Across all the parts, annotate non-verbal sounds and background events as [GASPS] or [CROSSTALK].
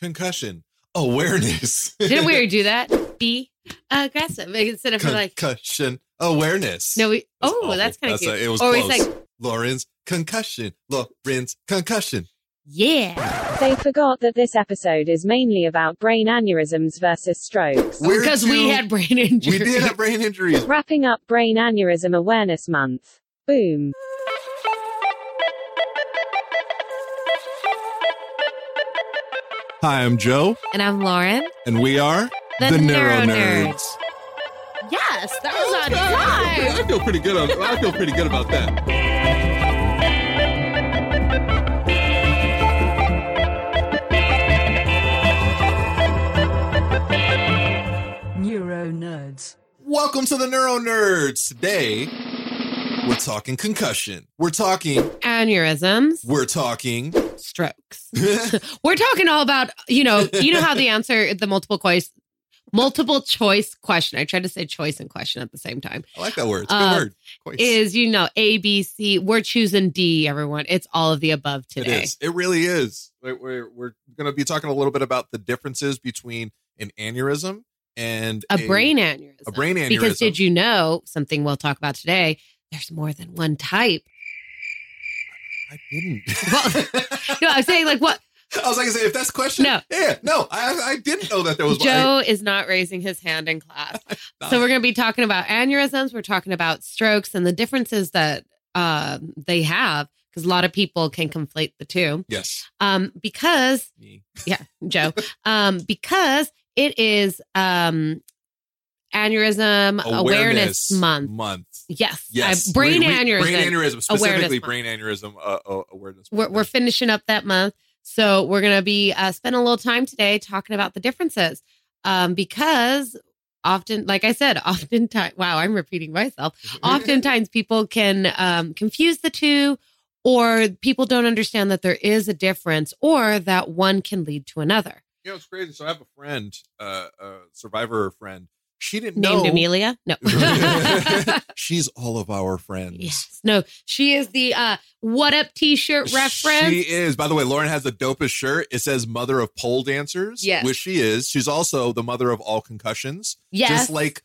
Concussion awareness. [LAUGHS] Didn't we already do that? [LAUGHS] Be aggressive instead of like concussion awareness. no. We That's oh, awful. that's kind of cute. a- it was or close. it's like Lauren's concussion. Lauren's concussion. yeah, They forgot that this episode is mainly about brain aneurysms versus strokes. Where because we had brain injury. We did have brain injuries. Wrapping up Brain Aneurysm Awareness Month. Boom. Hi, I'm Joe, and I'm Lauren. and we are The Neuro Nerds. Yes, that was on time. I feel pretty good. On, I feel pretty good about that. Neuro Nerds. Welcome to the Neuro Nerds. Today, we're talking concussion. We're talking. Aneurysms, We're talking. strokes. [LAUGHS] [LAUGHS] We're talking all about you know you know how the [LAUGHS] answer the multiple choice multiple choice question. I tried to say choice and question at the same time. I like that word. It's a good Uh, word. Quite- Is you know A B C. We're choosing D. Everyone, it's all of the above today. is. It really is. We're, we're, we're going to be talking a little bit about the differences between an aneurysm and A brain aneurysm. A brain aneurysm. Because did you know something we'll talk about today? There's more than one type. I didn't. Well, [LAUGHS] No, I was saying like what I was like, if that's question, No. yeah, no, I, I didn't know that there was. Joe is not raising his hand in class. [LAUGHS] So we're going to be talking about aneurysms. We're talking about strokes and the differences that um, they have because a lot of people can conflate the two. yes, Um, because me. yeah, Joe, [LAUGHS] um, because it is um, aneurysm awareness, month. Month. Yes, Yes, uh, brain We- we- aneurysm. Brain aneurysm, specifically awareness brain aneurysm uh, uh, awareness. we're, we're finishing up that month. So we're going to be uh, spending a little time today talking about the differences um, because often, like I said, [LAUGHS] oftentimes, wow, I'm repeating myself. [LAUGHS] Oftentimes people can um, confuse the two or people don't understand that there is a difference or that one can lead to another. You know, it's crazy. So I have a friend, uh, a survivor friend. She didn't know. Named know. Emilia? No. [LAUGHS] [LAUGHS] She's all of our friends. yes. No, she is the uh, What Up t shirt reference. She is. By the way, Lauren has the dopest shirt. It says "Mother of Pole Dancers," Yes. which she is. She's also the mother of all concussions. yes. Just like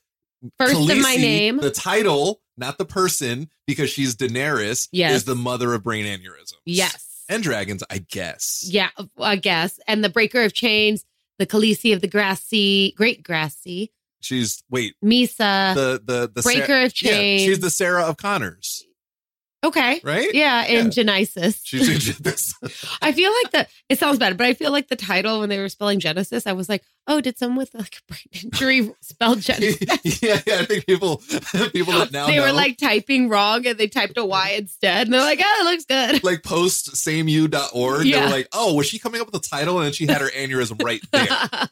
First in my name. the title, not the person, because she's Daenerys. Yes. is the mother of brain aneurysms. yes. and dragons, I guess. Yeah, I guess. And the breaker of chains, the Khaleesi of the grassy, great grassy, She's wait Mhysa, the the the breaker of chains. Yeah, she's the Sarah of Connors, okay. right? Yeah, in Yeah. Genesis. She's this. [LAUGHS] I feel like the it sounds bad, but I feel like the title when they were spelling Genesis, I was like, oh, did someone with like a brain [LAUGHS] injury spell [LAUGHS] Genesis? yeah, yeah. I think people people that now they were like typing wrong and they typed a Y instead. And they're like, oh, it looks good. like post sameyou.org. They Yeah. were like, oh, was she coming up with a title? And then she had her aneurysm right there.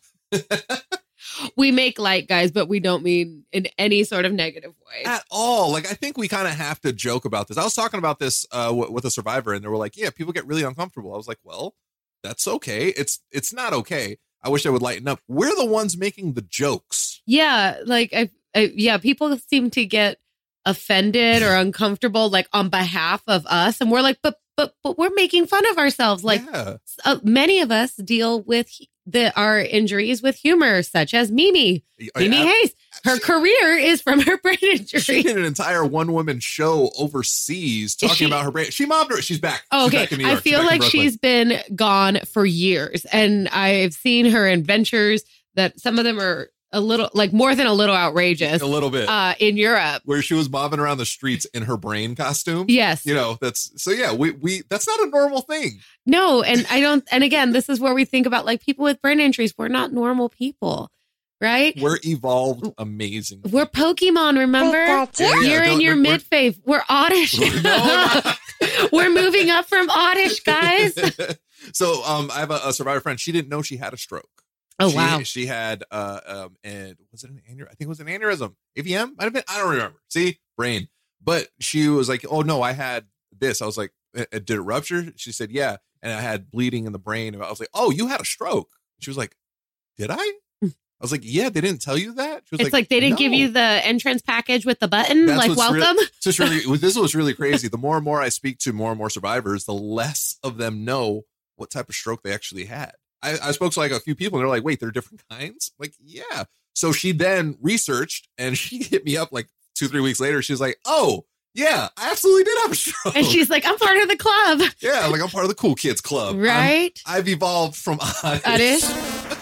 We make light, guys, but we don't mean in any sort of negative way. at all. Like I think we kind of have to joke about this. I was talking about this uh, w- with a survivor, and they were like, "Yeah, people get really uncomfortable." I was like, "Well, that's okay. It's it's not okay. I wish I would lighten up. We're the ones making the jokes. Yeah, like I, I yeah, people seem to get offended or uncomfortable like on behalf of us and we're like but but but we're making fun of ourselves like yeah. uh, many of us deal with the our injuries with humor such as Mimi Mimi I- Hayes her she- career is from her [LAUGHS] brain injury. She did an entire one woman show overseas talking she- about her brain. She mobbed her. She's back. Oh, She's okay. back in New I. She's feel back like she's been gone for years, and I've seen her adventures that some of them are a little, like more than a little outrageous. a little bit Uh, in Europe, where she was mobbing around the streets in her brain costume. yes, You know, that's so yeah, we we that's not a normal thing. no, and I don't. And again, this is where we think about like people with brain injuries. We're not normal people, right? We're evolved amazing. We're Pokemon. Remember, Yeah, yeah, you're in don't- your we're- mid fave. We're oddish. [LAUGHS] No, [LAUGHS] We're moving up from oddish, guys. [LAUGHS] so um I have a, a survivor friend. She didn't know she had a stroke. Oh She- wow. She had uh um and was it an aneurysm? I think it was an aneurysm. AVM might have been. I don't remember. See, brain. But she was like, "Oh no, I had this." I was like, "Uh, uh, "Did it rupture?" She said, "Yeah." And I had bleeding in the brain. I was like, "Oh, you had a stroke." She was like, "Did I?" I was like, "Yeah." They didn't tell you that. She was It's like, they didn't give you the entrance package with the button, That's like welcome. So it's really [LAUGHS] this was really crazy. The more and more I speak to more and more survivors, the less of them know what type of stroke they actually had. I, I spoke to like a few people and they're like, wait, there are different kinds? Like, yeah. So she then researched and she [LAUGHS] hit me up like two, three weeks later. She was like, Oh, yeah, I absolutely did have a stroke. And she's like, I'm part of the club, [LAUGHS] yeah, like I'm part of the cool kids club. I'm- right? I've evolved from [LAUGHS] Oddish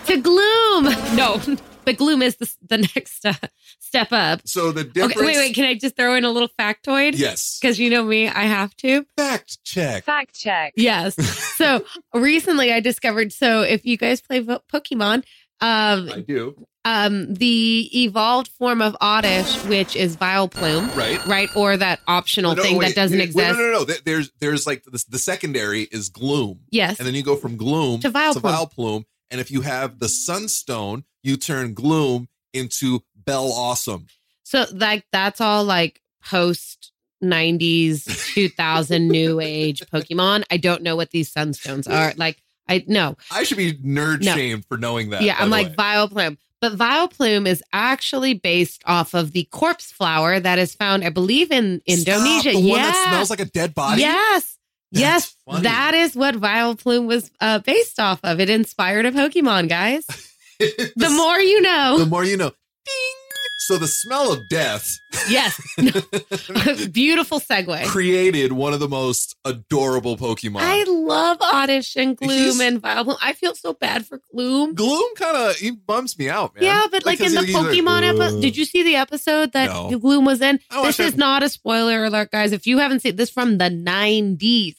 to gloom. No, but gloom is the, the [LAUGHS] next uh, step up. So the difference. Okay, wait, wait. Can I just throw in a little factoid? Yes. Because you know me, I have to. Fact check. Fact check. Yes. [LAUGHS] So recently I discovered. So if you guys play Pokemon, um, I do. um, the evolved form of Oddish, which is Vileplume, Right. right, or that optional No, thing wait, that doesn't wait, exist. No, no, no, no. There's there's like the, the secondary is gloom. Yes. and then you go from gloom To Vileplume. Vileplume. And if you have the sunstone, you turn gloom into Bellossom. So like that's all like post 90s [LAUGHS] 2000 new age Pokemon. I don't know what these sunstones are. Like I no. I should be nerd No. shamed for knowing that. yeah, I'm like way. Vileplume. But Vileplume is actually based off of the corpse flower that is found, I believe, in Stop, Indonesia. the yeah. one that smells like a dead body. Yes. That's yes. funny. That is what Vileplume was uh, based off of. It inspired a Pokemon, guys. [LAUGHS] The more you know. the more you know. Ding. So the smell of death yes. [LAUGHS] [LAUGHS] Beautiful segue. created one of the most adorable Pokemon. I love Oddish and Gloom He's- and Vileplume. I feel so bad for Gloom. Gloom kind of he bums me out, man. Yeah, but like, in the he's like, Pokemon episode, did you see the episode that No. Gloom was in? Oh, I This is not a spoiler alert, guys. If you haven't seen this from the 90s,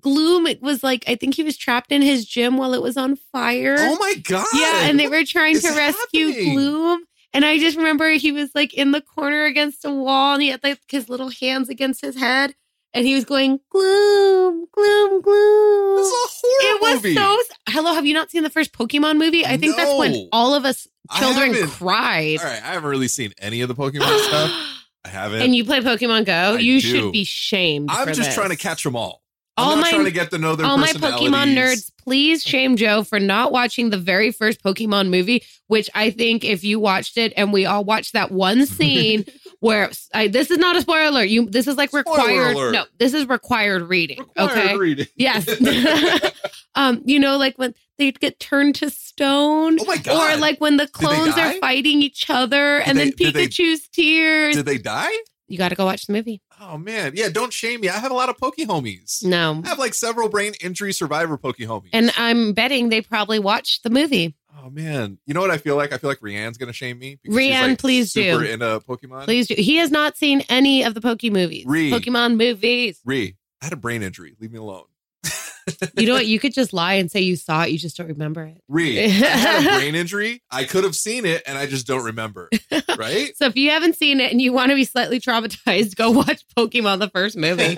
Gloom it was like I think he was trapped in his gym while it was on fire. Oh my god! yeah, and they were trying to rescue happening? Gloom. And I just remember he was like in the corner against a wall and he had like his little hands against his head and he was going, Gloom, Gloom, Gloom. This is a horror It was movie. so. Hello, have you not seen the first Pokemon movie? I think that's when all of us children cried. All right, I haven't really seen any of the Pokemon stuff. [GASPS] I haven't. and you play Pokemon Go, I you do. should be shamed. I'm just this. trying to catch them all. I'm All my- trying to get to know their All my Pokemon nerds, please shame Joe for not watching the very first Pokemon movie, which I think if you watched it and we all watched that one [LAUGHS] scene where I, this is not a spoiler. alert. You this is like required. No, this is required reading. Required okay. reading. [LAUGHS] Yes. [LAUGHS] um, you know, like when they get turned to stone. Oh my God. Or like when the clones are fighting each other and they- then did they- Pikachu's tears. Did they die? You got to go watch the movie. Oh man, yeah. Don't shame me. I have a lot of Poke homies. No. I have like several brain injury survivor Poke homies. And I'm betting they probably watched the movie. oh man, you know what I feel like? I feel like Rianne's gonna shame me. because Rianne, like, please do. super into Pokemon. Please do. He has not seen any of the Poke movies. Re. Pokemon movies. Re, I had a brain injury. Leave me alone. You know what? You could just lie and say you saw it. You just don't remember it. Re, [LAUGHS] I had a brain injury. I could have seen it, and I just don't remember. Right? [LAUGHS] So if you haven't seen it and you want to be slightly traumatized, go [LAUGHS] watch Pokemon the first movie.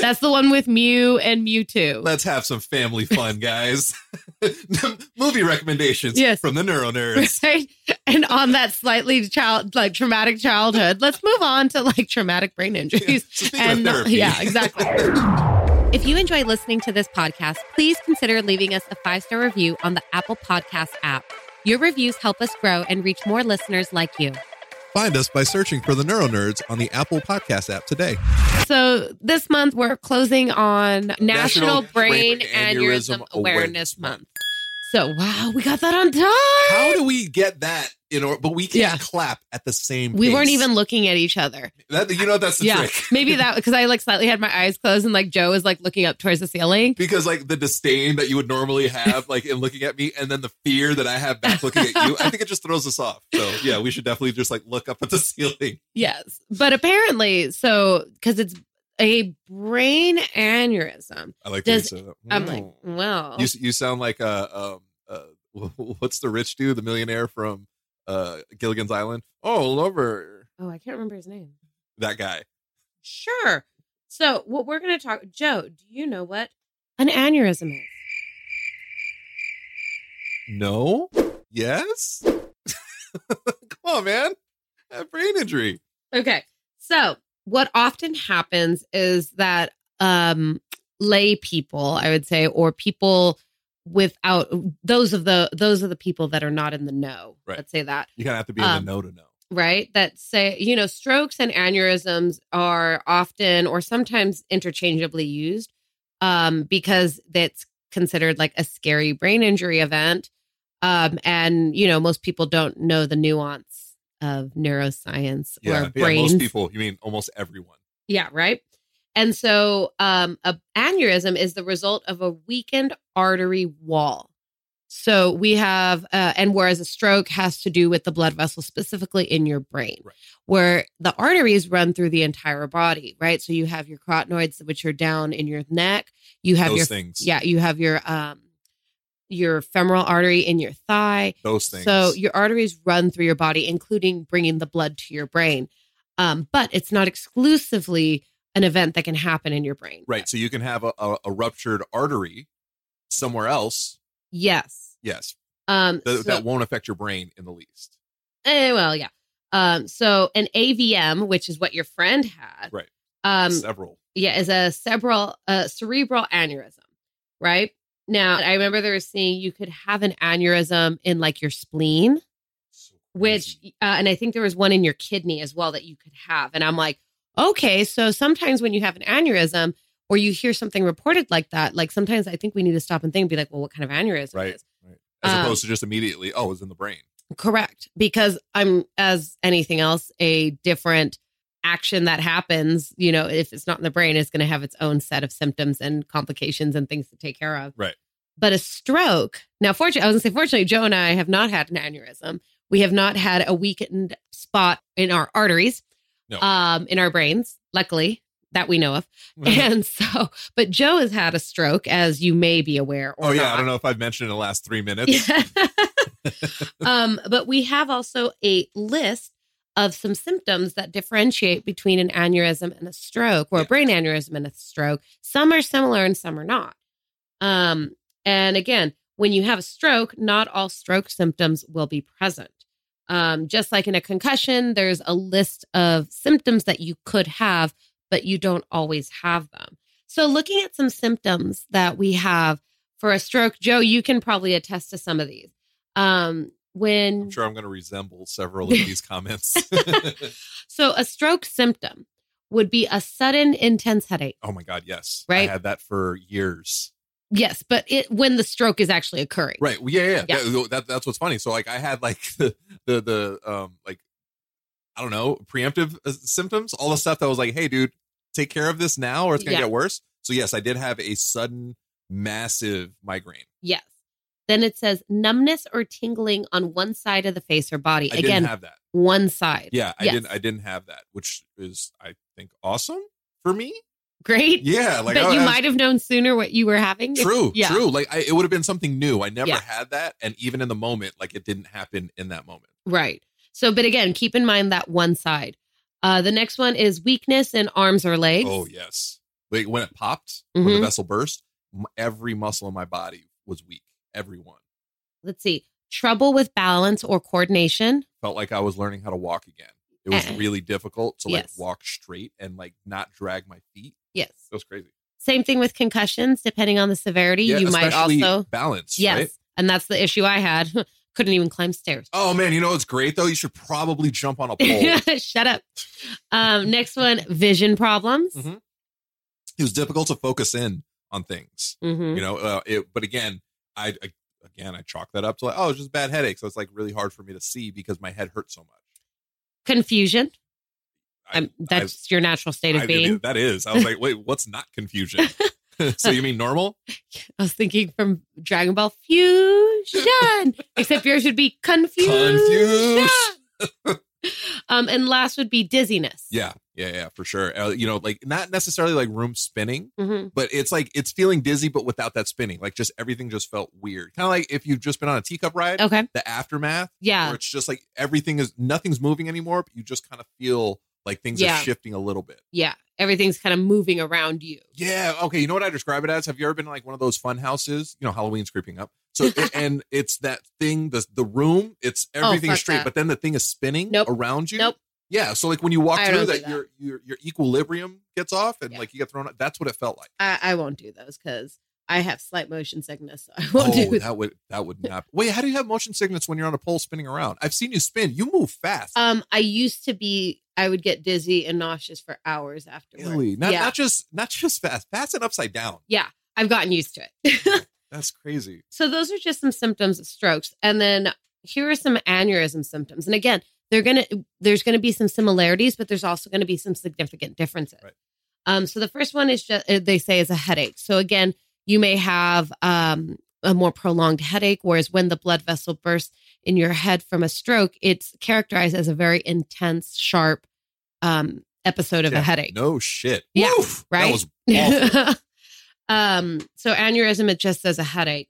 That's the one with Mew and Mewtwo. Let's have some family fun, guys. Movie recommendations Yes. from the Neuro Nerds. Right. And on that slightly child like traumatic childhood, let's move on to like traumatic brain injuries. Of and uh, yeah, exactly. If you enjoy listening to this podcast, please consider leaving us a five star review on the Apple Podcast app. Your reviews help us grow and reach more listeners like you. Find us by searching for the Neuro Nerds on the Apple Podcast app today. So this month we're closing on National, National Brain, Brain Aneurysm, Aneurysm Awareness Awareness Month. So wow, we got that on time. How do we get that in order? but we can't Yeah. clap at the same we weren't even looking at each other. that you know that's the yeah, trick. maybe [LAUGHS] that because I like slightly had my eyes closed and like Joe was like looking up towards the ceiling. because like the disdain that you would normally have like in looking at me and then the fear that I have back looking at you, I think it just throws us off. So yeah, we should definitely just like look up at the [LAUGHS] ceiling. Yes, but apparently, so because it's a brain aneurysm. I like Does- to say that. I'm Mm. like, well, you you sound like uh um uh [LAUGHS] what's the rich dude, the millionaire from uh Gilligan's Island? Oh, lover. oh, I can't remember his name. That guy. Sure. So what we're going to talk, Joe? Do you know what an aneurysm is? No. Yes. [LAUGHS] Come on, man. A brain injury. Okay. So what often happens is that um lay people, I would say, or people without those of the those are the people that are not in the know. Right. Let's say that. You kind of have to be in Um, the know to know. Right. That say, you know, strokes and aneurysms are often or sometimes interchangeably used um, because that's considered like a scary brain injury event. Um, and, you know, most people don't know the nuance of neuroscience Yeah, or yeah. brains. Most people. You mean almost everyone. Yeah, right. And so um a aneurysm is the result of a weakened artery wall. So we have uh, and whereas a stroke has to do with the blood vessel specifically in your brain. Right. Where the arteries run through the entire body, right? So you have your carotenoids which are down in your neck, you have Those your things. Yeah, you have your um your femoral artery in your thigh, Those things. so your arteries run through your body, including bringing the blood to your brain. Um, but it's not exclusively an event that can happen in your brain. right. So you can have a, a, a ruptured artery somewhere else. Yes. Yes. Um, That, so- that won't affect your brain in the least. eh, well, yeah. Um, so an AVM, which is what your friend had, Right. um, Several. yeah, is a cerebral, uh, cerebral aneurysm, right? Now, I remember they were saying you could have an aneurysm in like your spleen. Which uh, and i think there was one in your kidney as well that you could have and i'm like okay so sometimes when you have an aneurysm or you hear something reported like that like sometimes i think we need to stop and think and be like well what kind of aneurysm right. is Right. As Um, opposed to just immediately, oh, it's in the brain. correct because i'm as anything else a different action that happens you know if it's not in the brain it's going to have its own set of symptoms and complications and things to take care of Right. but a stroke now fortunately i was going to say fortunately joe and i have not had an aneurysm we have not had a weakened spot in our arteries No. um in our brains luckily that we know of [LAUGHS] and so but joe has had a stroke as you may be aware oh yeah, not. I don't know if I've mentioned in the last three minutes. [LAUGHS] [LAUGHS] Um, but we have also a list of some symptoms that differentiate between an aneurysm and a stroke or Yeah. a brain aneurysm and a stroke. Some are similar and some are not. Um, and again, when you have a stroke, not all stroke symptoms will be present. Um, just like in a concussion, there's a list of symptoms that you could have, but you don't always have them. So, looking at some symptoms that we have for a stroke, Joe, you can probably attest to some of these. Um, when I'm sure I'm going to resemble several of these comments. [LAUGHS] so, a stroke symptom would be a sudden intense headache. oh my God, yes. Right. I had that for years. Yes, but it when the stroke is actually occurring. Right. Well, yeah, yeah. Yeah. That, that- that's what's funny. So like I had like [LAUGHS] the the the um like I don't know preemptive uh, symptoms, all the stuff that was like, hey, dude, take care of this now, or it's gonna Yeah. get worse. So yes, I did have a sudden massive migraine. Yes. Then it says numbness or tingling on one side of the face or body. I Again, didn't have that. one side. Yeah, I Yes. didn't. I didn't have that, which is I think awesome for me. Great. Yeah, like but I, you might have known sooner what you were having. True, [LAUGHS] Yeah. true. Like I, it would have been something new. I never Yeah. had that, and even in the moment, like it didn't happen in that moment. Right. So, but again, keep in mind that one side. Uh, the next one is weakness in arms or legs. Oh yes, Like when it popped, when the Mhm. vessel burst, every muscle in my body was weak. Everyone Let's see. Trouble with balance or coordination. felt like I was learning how to walk again. It was Uh, really difficult to like yes. walk straight and like not drag my feet. Yes. It was crazy. Same thing with concussions, depending on the severity. Yeah, you might also balance. yes, right? and that's the issue I had. [LAUGHS] Couldn't even climb stairs. Oh man, you know what's great though? You should probably jump on a [LAUGHS] pole. Shut up. Um, next one, vision problems. Mhm. it was difficult to focus in on things. Mhm. You know, uh, it, but again, I, I again I chalk that up to like, oh, it's just bad headache. So it's like really hard for me to see because my head hurts so much. Confusion. I- Um, that's your natural state of I- I- being. that is. I was like, wait, what's not confusion? [LAUGHS] so you mean normal? [LAUGHS] I was thinking from Dragon Ball Fusion, [LAUGHS] except yours would be confusion. Confused. um, and last would be dizziness. Yeah, yeah, yeah, for sure. Uh, you know, like not necessarily like room spinning, hmm but it's like it's feeling dizzy, but without that spinning. Like just everything just felt weird. Kind of like if you've just been on a teacup ride, Okay. the aftermath, Yeah. where it's just like everything is nothing's moving anymore, but you just kind of feel like things Yeah. are shifting a little bit. Yeah. Everything's kind of moving around you. Yeah. Okay. You know what I describe it as? Have you ever been like one of those fun houses? You know, Halloween's creeping up. So [LAUGHS] and it's that thing, the the room. It's everything Oh, straight, that. but then the thing is spinning Nope. around you. Nope. Yeah. So like when you walk I through that, that. your your your equilibrium gets off and Yeah. like you get thrown. out. That's what it felt like. I, I won't do those because I have slight motion sickness. So I won't oh, do that. that would that would not. Wait, how do you have motion sickness when you're on a pole spinning around? I've seen you spin. You move fast. Um, I used to be. I would get dizzy and nauseous for hours afterwards. really? Not yeah, not just not just fast. Fast and upside down. yeah. I've gotten used to it. [LAUGHS] That's crazy. so those are just some symptoms of strokes, and then here are some aneurysm symptoms. And again, they're gonna. There's gonna be some similarities, but there's also gonna be some significant differences. Right. Um. So the first one is just they say is a headache. So again, you may have um a more prolonged headache, whereas when the blood vessel bursts in your head from a stroke, it's characterized as a very intense, sharp um, episode of Yeah, a headache. No shit. Yeah, Woof. right? That was awful. [LAUGHS] um, so aneurysm, it just says a headache.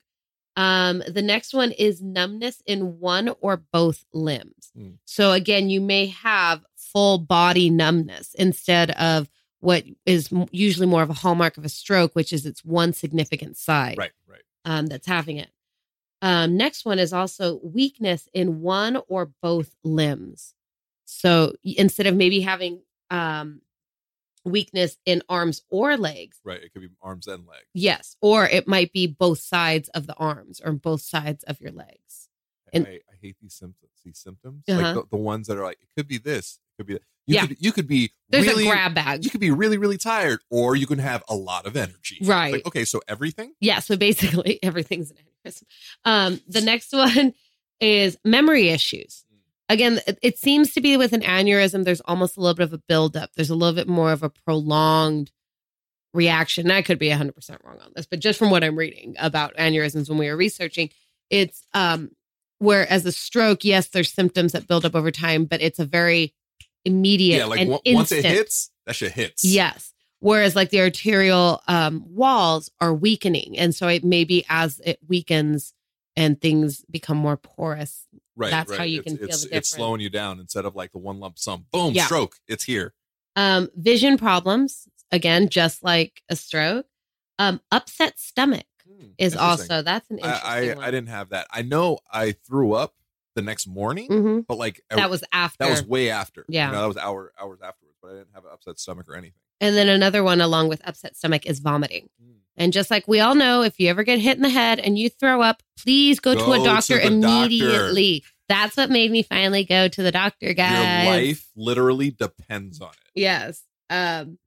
Um, the next one is numbness in one or both limbs. Hmm. So again, you may have full body numbness instead of what is usually more of a hallmark of a stroke, which is it's one significant side right. Right. um, that's having it. Um, next one is also weakness in one or both limbs. So instead of maybe having um, weakness in arms or legs, Right. It could be arms and legs. yes, or it might be both sides of the arms or both sides of your legs. And- I, I hate these symptoms. These symptoms, Uh-huh. like the, the ones that are like, it could be this, it could be that. You Yeah. could you could be There's really a grab bag. you could be really really tired, or you can have a lot of energy. Right. Like, okay, so everything. Yeah, so basically [LAUGHS] everything's an aneurysm. Um, the next [LAUGHS] one is memory issues. Again, it, seems to be with an aneurysm, there's almost a little bit of a buildup. There's a little bit more of a prolonged reaction. And I could be 100% wrong on this, but just from what I'm reading about aneurysms when we were researching, it's um, whereas a stroke, yes, there's symptoms that build up over time, but it's a very immediate Yeah, like and on- once it hits, that shit hits. Yes. Whereas like the arterial um, walls are weakening. And so it maybe as it weakens and things become more porous. Right. that's right. how you It's- can feel it's, the It's slowing you down instead of like the one lump sum. Boom, Yeah. stroke. It's here. Um, vision problems, again, just like a stroke. Um, upset stomach Hmm, is also, that's an I, interesting I one. I didn't have that. I know I threw up the next morning, Mhm. but like That was after. that was way after. Yeah. you know, that was hour hours afterwards. But I didn't have an upset stomach or anything. and then another one along with upset stomach is vomiting. Mm. And just like we all know, if you ever get hit in the head and you throw up, please go, Go to a to doctor doctor. immediately. That's what made me finally go to the doctor, guys. Your life literally depends on it. Yes. Um,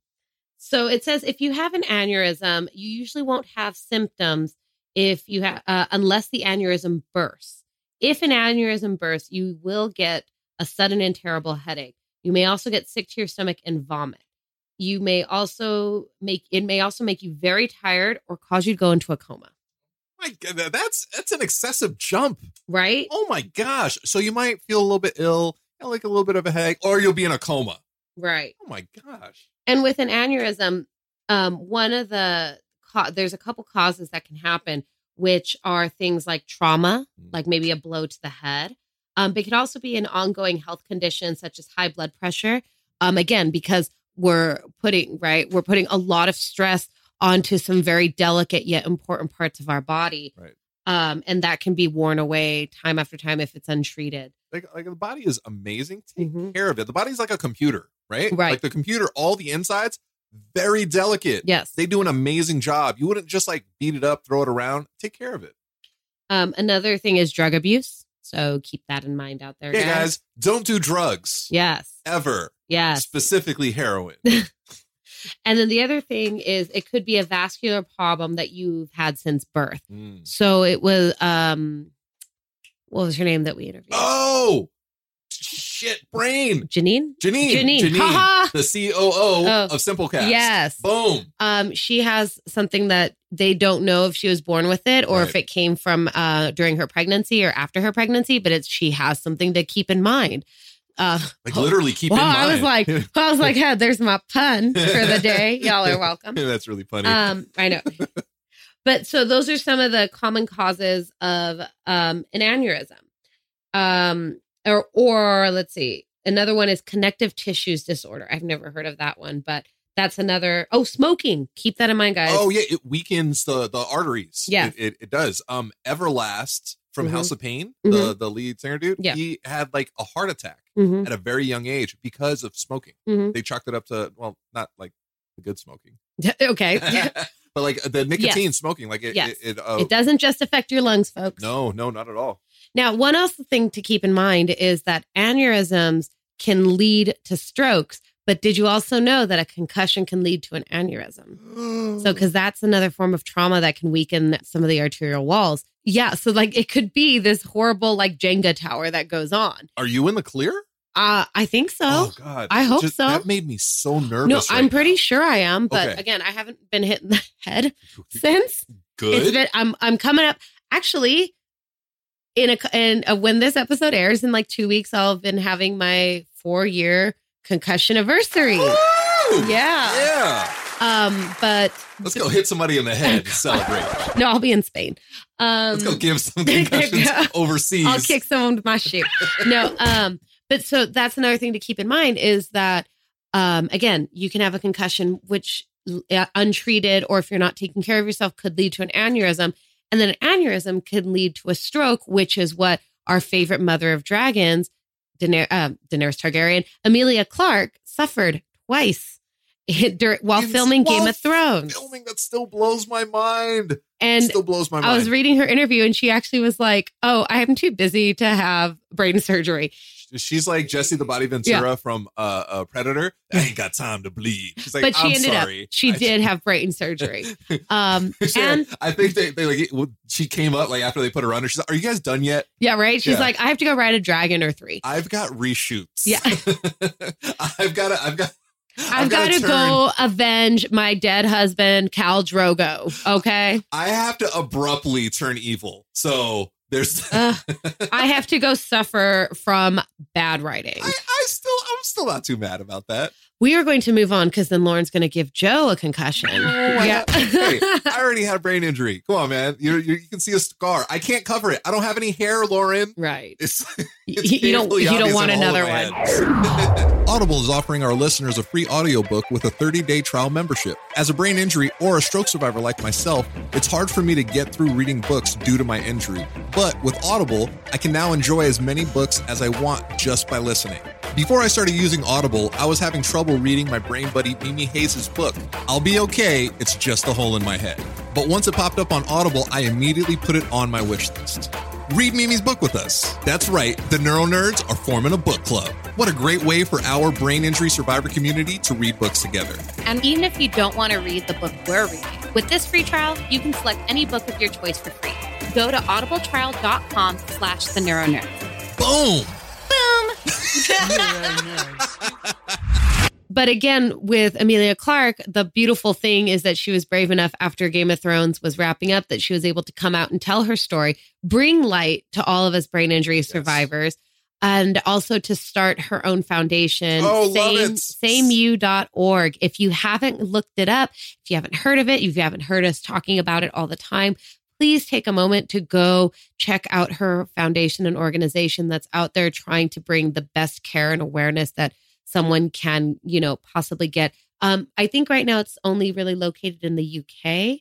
so it says if you have an aneurysm, you usually won't have symptoms if you have uh, unless the aneurysm bursts. If an aneurysm bursts, you will get a sudden and terrible headache. You may also get sick to your stomach and vomit. You may also make it may also make you very tired or cause you to go into a coma. My God, that's that's an excessive jump. Right? Oh my gosh! So you might feel a little bit ill, like a little bit of a headache, or you'll be in a coma. Right. Oh my gosh! And with an aneurysm, um, one of the there's a couple causes that can happen, which are things like trauma, Mm. like maybe a blow to the head. Um, but it could also be an ongoing health condition such as high blood pressure. Um, again, because we're putting right we're putting a lot of stress onto some very delicate yet important parts of our body Right. um and that can be worn away time after time if it's untreated Like, like the body is amazing. Take Mhm. care of it. The body's like a computer, right? Right. Like the computer, all the insides, very delicate. yes They do an amazing job. You wouldn't just like beat it up, throw it around. Take care of it. um another thing is drug abuse so keep that in mind out there Hey guys, don't do drugs yes ever. Yes Specifically heroin. [LAUGHS] and then the other thing is it could be a vascular problem that you've had since birth Mm. so it was um what was her name that we interviewed Oh shit, brain. janine Janine. Janine. Ha ha. the COO Oh. of Simplecast. Yes. Boom. um she has something that they don't know if she was born with it or if it came from uh during her pregnancy or after her pregnancy but it's she has something to keep in mind uh Like literally keep well, in mind. I was like, I was like, hey, there's my pun for the day. Y'all are welcome. [LAUGHS] That's really funny. Um, I know. But so those are some of the common causes of um an aneurysm. Um, or or let's see, another one is connective tissues disorder. I've never heard of that one, but that's another. Oh, smoking. Keep that in mind, guys. oh yeah, it weakens the the arteries. Yeah, It, it, it does. Um Everlast from Mhm. House of Pain, the the lead singer dude, Yeah. he had like a heart attack Mhm, at a very young age because of smoking. mhm. They chalked it up to well, not like the good smoking. [LAUGHS] okay. [LAUGHS] but like the [LAUGHS] nicotine smoking, like it, Yes. it, it, uh, it doesn't just affect your lungs, folks. no, no, not at all. Now, one else thing to keep in mind is that aneurysms can lead to strokes. But did you also know that a concussion can lead to an aneurysm? So, because that's another form of trauma that can weaken some of the arterial walls. Yeah. So, like, it could be this horrible, like, Jenga tower that goes on. Are you in the clear? Uh, I think so. oh God, I hope Just- so. That made me so nervous. no, right I'm pretty sure I am. But Okay. again, I haven't been hit in the [LAUGHS] head since. Good. It's been, I'm, I'm coming up. Actually, in a, in uh when this episode airs in like two weeks, I'll have been having my four year concussion anniversary. Yeah. Yeah. Um, but Let's go hit somebody in the head and celebrate. [LAUGHS] no, I'll be in Spain. Um, Let's go give some [LAUGHS] concussions overseas. I'll kick someone with my shoe. No, um, but so that's another thing to keep in mind is that um, again, you can have a concussion which uh, untreated or if you're not taking care of yourself could lead to an aneurysm, and then an aneurysm could lead to a stroke, which is what our favorite mother of dragons, Daener- uh, Daenerys Targaryen, Emilia Clarke, suffered twice [LAUGHS] dur- while It's- filming Game of Thrones. Filming that still blows my mind. And still blows my mind. I was reading her interview and she actually was like, Oh, I am too busy to have brain surgery. She's like Jesse the Body Ventura from uh, uh, Predator. I ain't got time to bleed. She's like, but she I'm ended sorry. up, she I- did have brain surgery. [LAUGHS] Um, She- and I think they, they like well, she came up like after they put her under. She's like, "Are you guys done yet? yeah, right. She's Yeah. like, I have to go ride a dragon or three. I've got reshoots. Yeah. [LAUGHS] I've got to. I've got. I've, got to go avenge my dead husband, Khal Drogo. Okay. I have to abruptly turn evil. So there's. [LAUGHS] Ugh. I have to go suffer from bad writing. I, I still. I'm still not too mad about that. We are going to move on because then Lauren's going to give Joe a concussion. Oh, I [LAUGHS] hey, I already had a brain injury. Come on, man. You, you you can see a scar. I can't cover it. I don't have any hair, Lauren. right. It's, You, [LAUGHS] it's you don't. You don't want in all of another one. [LAUGHS] Audible is offering our listeners a free audiobook with a 30-day trial membership. As a brain injury or a stroke survivor like myself, it's hard for me to get through reading books due to my injury. But with Audible, I can now enjoy as many books as I want just by listening. Before I started using Audible, I was having trouble reading my brain buddy Mimi Hayes' book. I'll be okay, it's just a hole in my head. But once it popped up on Audible, I immediately put it on my wish list. Read Mimi's book with us. That's right, the Neuro Nerds are forming a book club. What a great way for our brain injury survivor community to read books together. And even if you don't want to read the book we're reading, with this free trial, you can select any book of your choice for free. Go to audibletrial.com slash the neuronerd. Boom! [LAUGHS] But again, with Emilia Clarke, the beautiful thing is that she was brave enough after Game of Thrones was wrapping up that she was able to come out and tell her story, bring light to all of us brain injury survivors, and also to start her own foundation, Oh, love same, it. sameyou.org. If you haven't looked it up, if you haven't heard of it, if you haven't heard us talking about it all the time, please take a moment to go check out her foundation and organization that's out there trying to bring the best care and awareness that someone can, you know, possibly get. Um, I think right now it's only really located in the UK.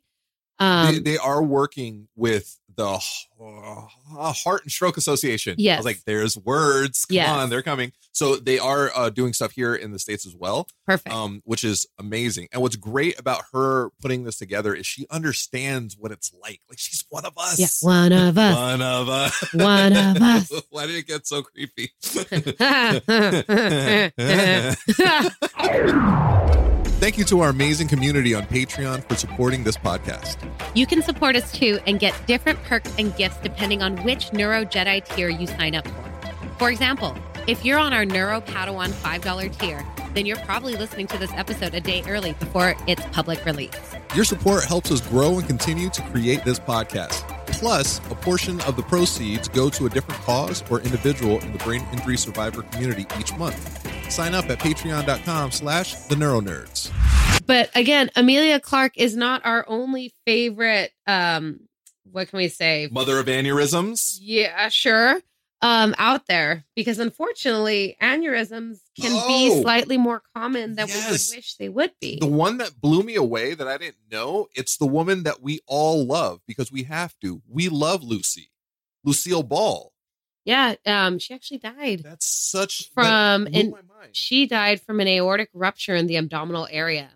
Um, they, they are working with the uh, Heart and Stroke Association. Yes. I was like, there's words. Come Yes. on, they're coming. So they are uh, doing stuff here in the States as well. perfect. um, which is amazing. And what's great about her putting this together is she understands what it's like. Like she's one of us. yeah, one of us. One of us. One of us. [LAUGHS] Why did it get so creepy? [LAUGHS] [LAUGHS] Thank you to our amazing community on Patreon for supporting this podcast. You can support us too and get different perks and gifts depending on which Neuro Jedi tier you sign up for. For example, if you're on our Neuro Padawan $5 tier, then you're probably listening to this episode a day early before its public release. Your support helps us grow and continue to create this podcast. Plus, a portion of the proceeds go to a different cause or individual in the brain injury survivor community each month. Sign up at patreon.com slash the neuronerds. but again, Emilia Clarke is not our only favorite. Um, what can we say? Mother of aneurysms. Yeah, sure. Um, out there because unfortunately, aneurysms can Oh. be slightly more common than we would wish they would be. The one that blew me away that I didn't know, it's the woman that we all love because we have to. We love Lucy. Lucille Ball. yeah, um, she actually died. That's such From that blew She died from an aortic rupture in the abdominal area.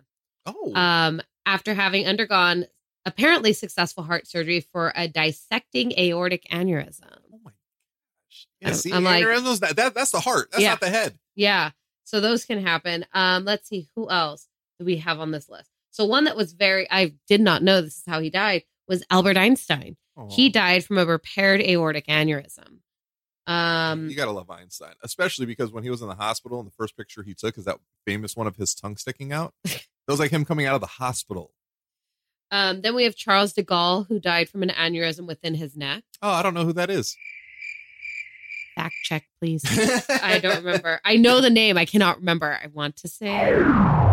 Oh, Um, after having undergone apparently successful heart surgery for a dissecting aortic aneurysm. oh my gosh. [CLEARS THROAT] Yeah, I'm- see, I'm like- aneurysms, that, that that's the heart. That's Yeah. not the head. Yeah. So those can happen. Um, let's see who else do we have on this list. So one that was very I did not know this is how he died was Albert Einstein. He died from a repaired aortic aneurysm. Um you gotta love Einstein, especially because when he was in the hospital, and the first picture he took is that famous one of his tongue sticking out. [LAUGHS] That was like him coming out of the hospital. um then we have Charles de Gaulle who died from an aneurysm within his neck. Oh, I don't know who that is. Fact check, please. [LAUGHS] I don't remember. I know the name. I cannot remember. I want to say [LAUGHS]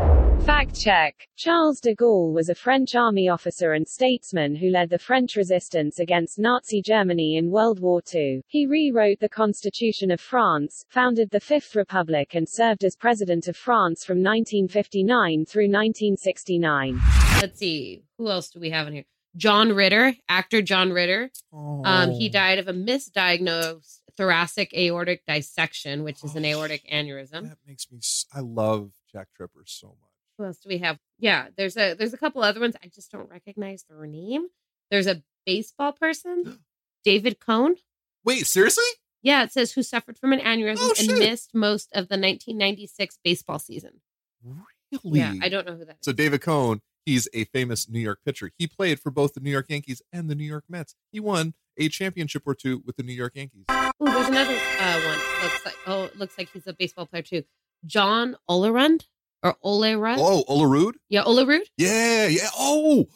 Fact check. Charles de Gaulle was a French army officer and statesman who led the French resistance against Nazi Germany in World War II. He rewrote the Constitution of France, founded the Fifth Republic and served as President of France from 1959 through 1969. let's see. Who else do we have in here? John Ritter, actor John Ritter. Um, he Oh. died of a misdiagnosed thoracic aortic dissection, which is an Oh, aortic aneurysm. That makes me. s- I love Jack Tripper so much. Who else do we have? Yeah, there's a there's a couple other ones. I just don't recognize their name. There's a baseball person, [GASPS] David Cone. Wait, seriously? Yeah, it says who suffered from an aneurysm Oh, and missed most of the 1996 baseball season. Really? Yeah, I don't know who that is. So David Cone, he's a famous New York pitcher. He played for both the New York Yankees and the New York Mets. He won a championship or two with the New York Yankees. Oh, there's another uh, one. Looks like oh, it looks like he's a baseball player too. John Olerud or Olerud. Oh, Olerud? Yeah, Olerud. Yeah, yeah. Oh,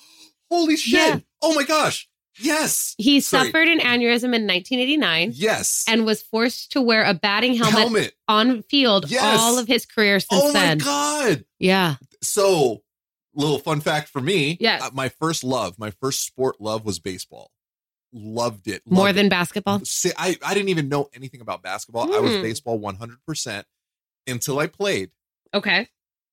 holy shit. Yeah. Oh my gosh. Yes. He Sorry. suffered an aneurysm in 1989 Yes. and was forced to wear a batting helmet, Helmet. on field Yes. all of his career since then. Oh my. God. Yeah. So, little fun fact for me. Yes. uh, my first love, my first sport love was baseball. Loved it. More than it. basketball. See, I, I didn't even know anything about basketball. I was Hmm. baseball 100% until I played. Okay.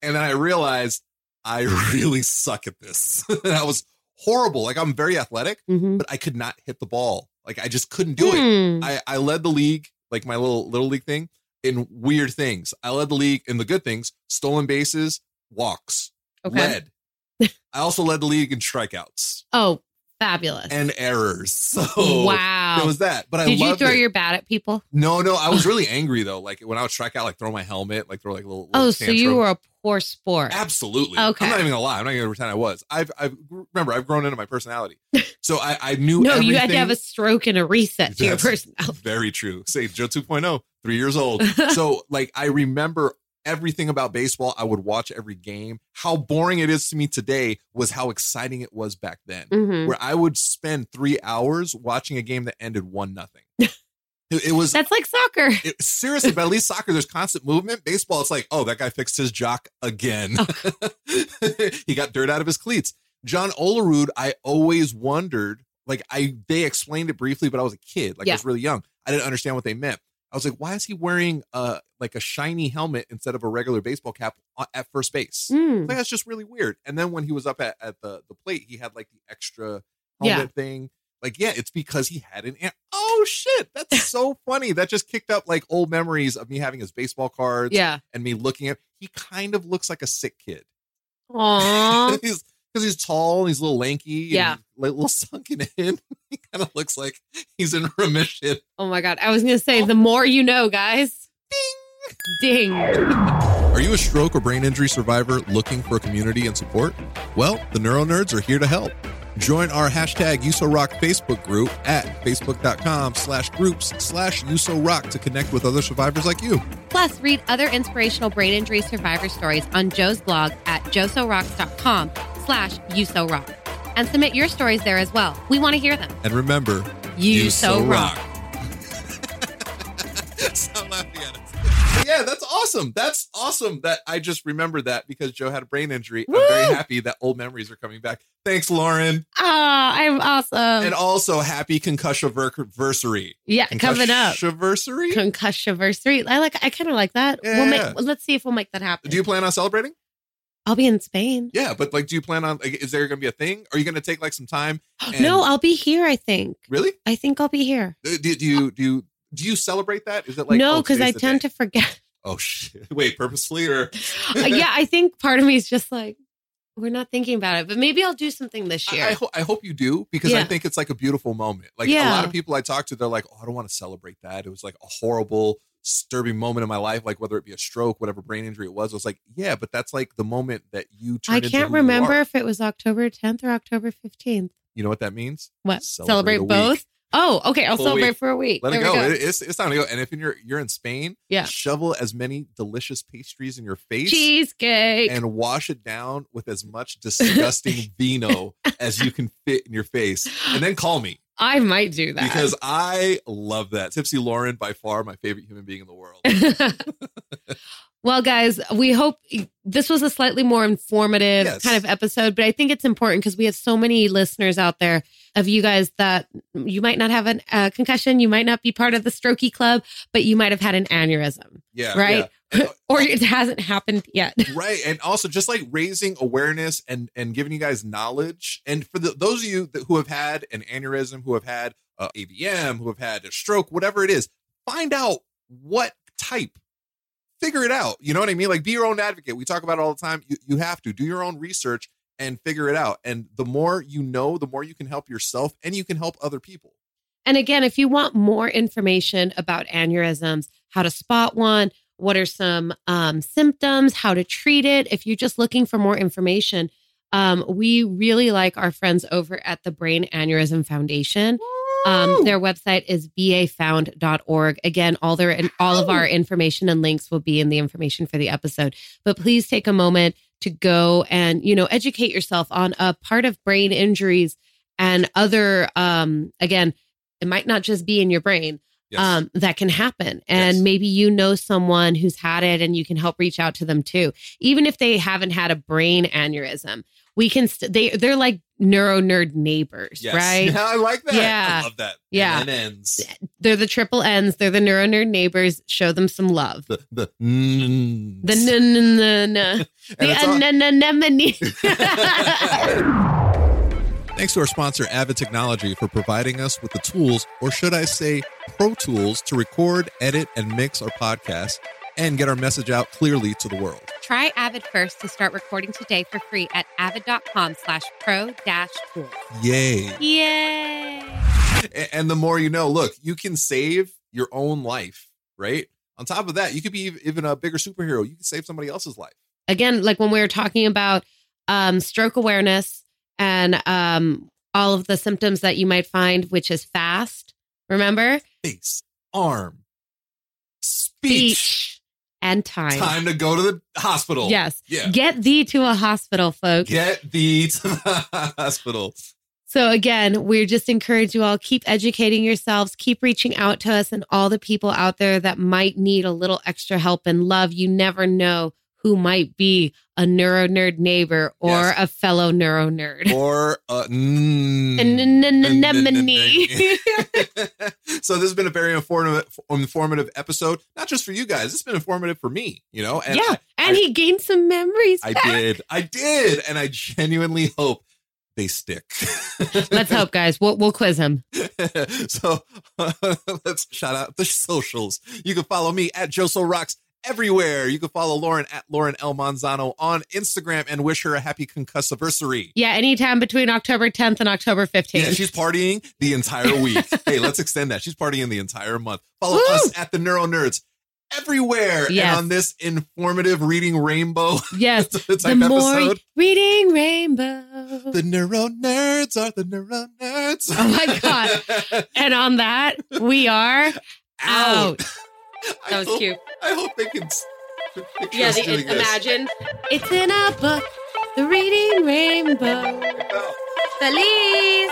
And then I realized I [LAUGHS] really suck at this. [LAUGHS] and I was horrible. Like I'm very athletic, Mm-hmm. but I could not hit the ball. Like I just couldn't do it. Hmm. I, I led the league, like my little little league thing, in weird things. I led the league in the good things, stolen bases, walks, Okay. led. [LAUGHS] I also led the league in strikeouts Oh, fabulous. and errors. [LAUGHS] So wow. it was that. But I Did you throw it. your bat at people? No, no, I was [LAUGHS] really angry though. Like when I would strike out, like throw my helmet, like throw like little. little Oh, so you were a poor sport. Absolutely. Okay. I'm not even gonna lie. I'm not gonna pretend I was. I've, I've remember I've grown into my personality. [LAUGHS] So I, I knew. No, you had to have a stroke and a reset to your personality. Very true. Say Joe 2.0, three years old. so like I remember everything about baseball. I would watch every game. How boring it is to me today was how exciting it was back then. Mhm. Where I would spend three hours watching a game that ended one nothing. [LAUGHS] It, was That's like soccer. it, seriously, but at least soccer, there's constant movement. Baseball, it's like, oh, that guy fixed his jock again. [LAUGHS] he got dirt out of his cleats. John Olerud, I always wondered, like, I they explained it briefly, but I was a kid, like I was really young. I didn't understand what they meant. I was like, why is he wearing uh like a shiny helmet instead of a regular baseball cap at first base? Mm. Like, that's just really weird. And then when he was up at, at the the plate, he had like the extra Yeah. helmet thing. Like, yeah, it's because he had an. an- Oh shit, that's [LAUGHS] so funny. That just kicked up like old memories of me having his baseball cards. Yeah. and me looking at. He kind of looks like a sick kid. Aww. [LAUGHS] he's because he's tall and he's a little lanky. Yeah. he's, like, a little [LAUGHS] sunken in. he kind of looks like he's in remission. oh my god. I was gonna say the more you know, guys. Ding. Ding. Are you a stroke or brain injury survivor looking for a community and support? Well, the Neuro Nerds are here to help. Join our hashtag USORock Facebook group at facebook.com slash groups slash USORock to connect with other survivors like you. Plus, read other inspirational brain injury survivor stories on Joe's blog at joesorocks.com slash you so rock And submit your stories there as well. We want to hear them. And remember, You so rock. Stop laughing at us. Yeah, that's awesome. That's awesome that I just remembered that because Joe had a brain injury. I'm very happy that old memories are coming back. Thanks, Lauren. Ah, I'm awesome. and also happy concussion versary. yeah, coming up. Concussionversary? Concussionversary. I like. I kind of like that. Yeah, we'll make. Let's see if we'll make that happen. Do you plan on celebrating? I'll be in Spain. Yeah, but like, do you plan on? Like, is there going to be a thing? Are you going to take like some time? [GASPS] and- no, I'll be here. I think. really. I think I'll be here. Do, do you do you do you celebrate that? Is it like no, oh, because I tend day? to forget. [LAUGHS] Oh shit! Wait, purposefully or? Uh, [LAUGHS] yeah, I think part of me is just like we're not thinking about it, but maybe I'll do something this year. I, I, ho- I hope you do because I think it's like a beautiful moment. Like a lot of people I talk to, they're like, "Oh, I don't want to celebrate that. It was like a horrible, disturbing moment in my life. Like whether it be a stroke, whatever brain injury it was. I was like, yeah, but that's like the moment that you. I can't remember if it was October 10th or October 15th. You know what that means? What? Celebrate Celebrate, both? Oh, okay. I'll Full celebrate week. for a week. Let There it we go. It- it's it's time to go. And if you're you're in Spain, Yeah. shovel as many delicious pastries in your face. Cheesecake. and wash it down with as much disgusting [LAUGHS] vino as you can fit in your face. And then call me I might do that. because I love that. Tipsy Lauren, by far my favorite human being in the world. [LAUGHS] [LAUGHS] well, guys, we hope this was a slightly more informative Yes. kind of episode, but I think it's important because we have so many listeners out there of you guys that you might not have a uh, concussion, you might not be part of the strokey club, but you might have had an aneurysm, Yeah. right? yeah. And- [LAUGHS] or it hasn't happened yet. [LAUGHS] right. And also just like raising awareness and and giving you guys knowledge. And for the, those of you that, who have had an aneurysm, who have had uh, AVM, who have had a stroke, whatever it is, find out what type. Figure it out. You know what I mean? Like be your own advocate. We talk about it all the time. You, you have to do your own research and figure it out. And the more you know, the more you can help yourself and you can help other people. And again, if you want more information about aneurysms, how to spot one, what are some um, symptoms, how to treat it, if you're just looking for more information, um, we really like our friends over at the Brain Aneurysm Foundation. Um, their website is bafound.org. Again, all their and all of our information and links will be in the information for the episode. But please take a moment to go and you know educate yourself on a part of brain injuries and other. Um, again, it might not just be in your brain. Yes. Um, that can happen. And Yes. maybe you know someone who's had it and you can help reach out to them too. Even if they haven't had a brain aneurysm, we can, st- they, they're like neuro nerd neighbors, Yes. right? Yeah, [LAUGHS] I like that. Yeah. I love that. Yeah. And then ends. They're the triple N's. They're the neuro nerd neighbors. Show them some love. The the mm. The n n n n [LAUGHS] And it's all- the [LAUGHS] anemone. Thanks to our sponsor, Avid Technology, for providing us with the tools, or should I say, pro tools, to record, edit, and mix our podcast and get our message out clearly to the world. Try Avid first to start recording today for free at avid.com slash pro dash tools. Yay. Yay! And the more you know, look, you can save your own life, right? On top of that, you could be even a bigger superhero. You can save somebody else's life. Again, like when we were talking about um, stroke awareness and um, all of the symptoms that you might find, which is fast. Remember? Face, arm, speech. And time. Time to go to the hospital. Yes. Yeah. Get thee to a hospital, folks. Get thee to the [LAUGHS] hospital. So again, we just encourage you all keep educating yourselves, keep reaching out to us and all the people out there that might need a little extra help and love. You never know who might be a neuro nerd neighbor or Yes. a fellow neuro nerd. [LAUGHS] or uh, An anemone. [LAUGHS] so this has been a very informative informative episode not just for you guys it's been informative for me you know and yeah, I, and he gained some memories. I back. [LAUGHS] did i did and i genuinely hope they stick Let's hope, guys. We'll, we'll quiz him. so let's shout out the socials you can follow me at joesorocks everywhere you can follow lauren at lauren el manzano on instagram and wish her a happy concussiversary Yeah, anytime between October 10th and October 15th. Yeah, she's partying the entire [LAUGHS] week. hey, let's extend that. She's partying the entire month. Follow Woo! us at the Neuro Nerds everywhere. Yes. And on this informative reading rainbow [LAUGHS] yes, [LAUGHS] type the more episode, reading rainbow. the Neuro Nerds are the Neuro Nerds. Oh my God. and on that, we are out. I That was hope- cute. I hope they can. Yeah, us the, doing this. imagine it's in a book, the reading rainbow. Feliz.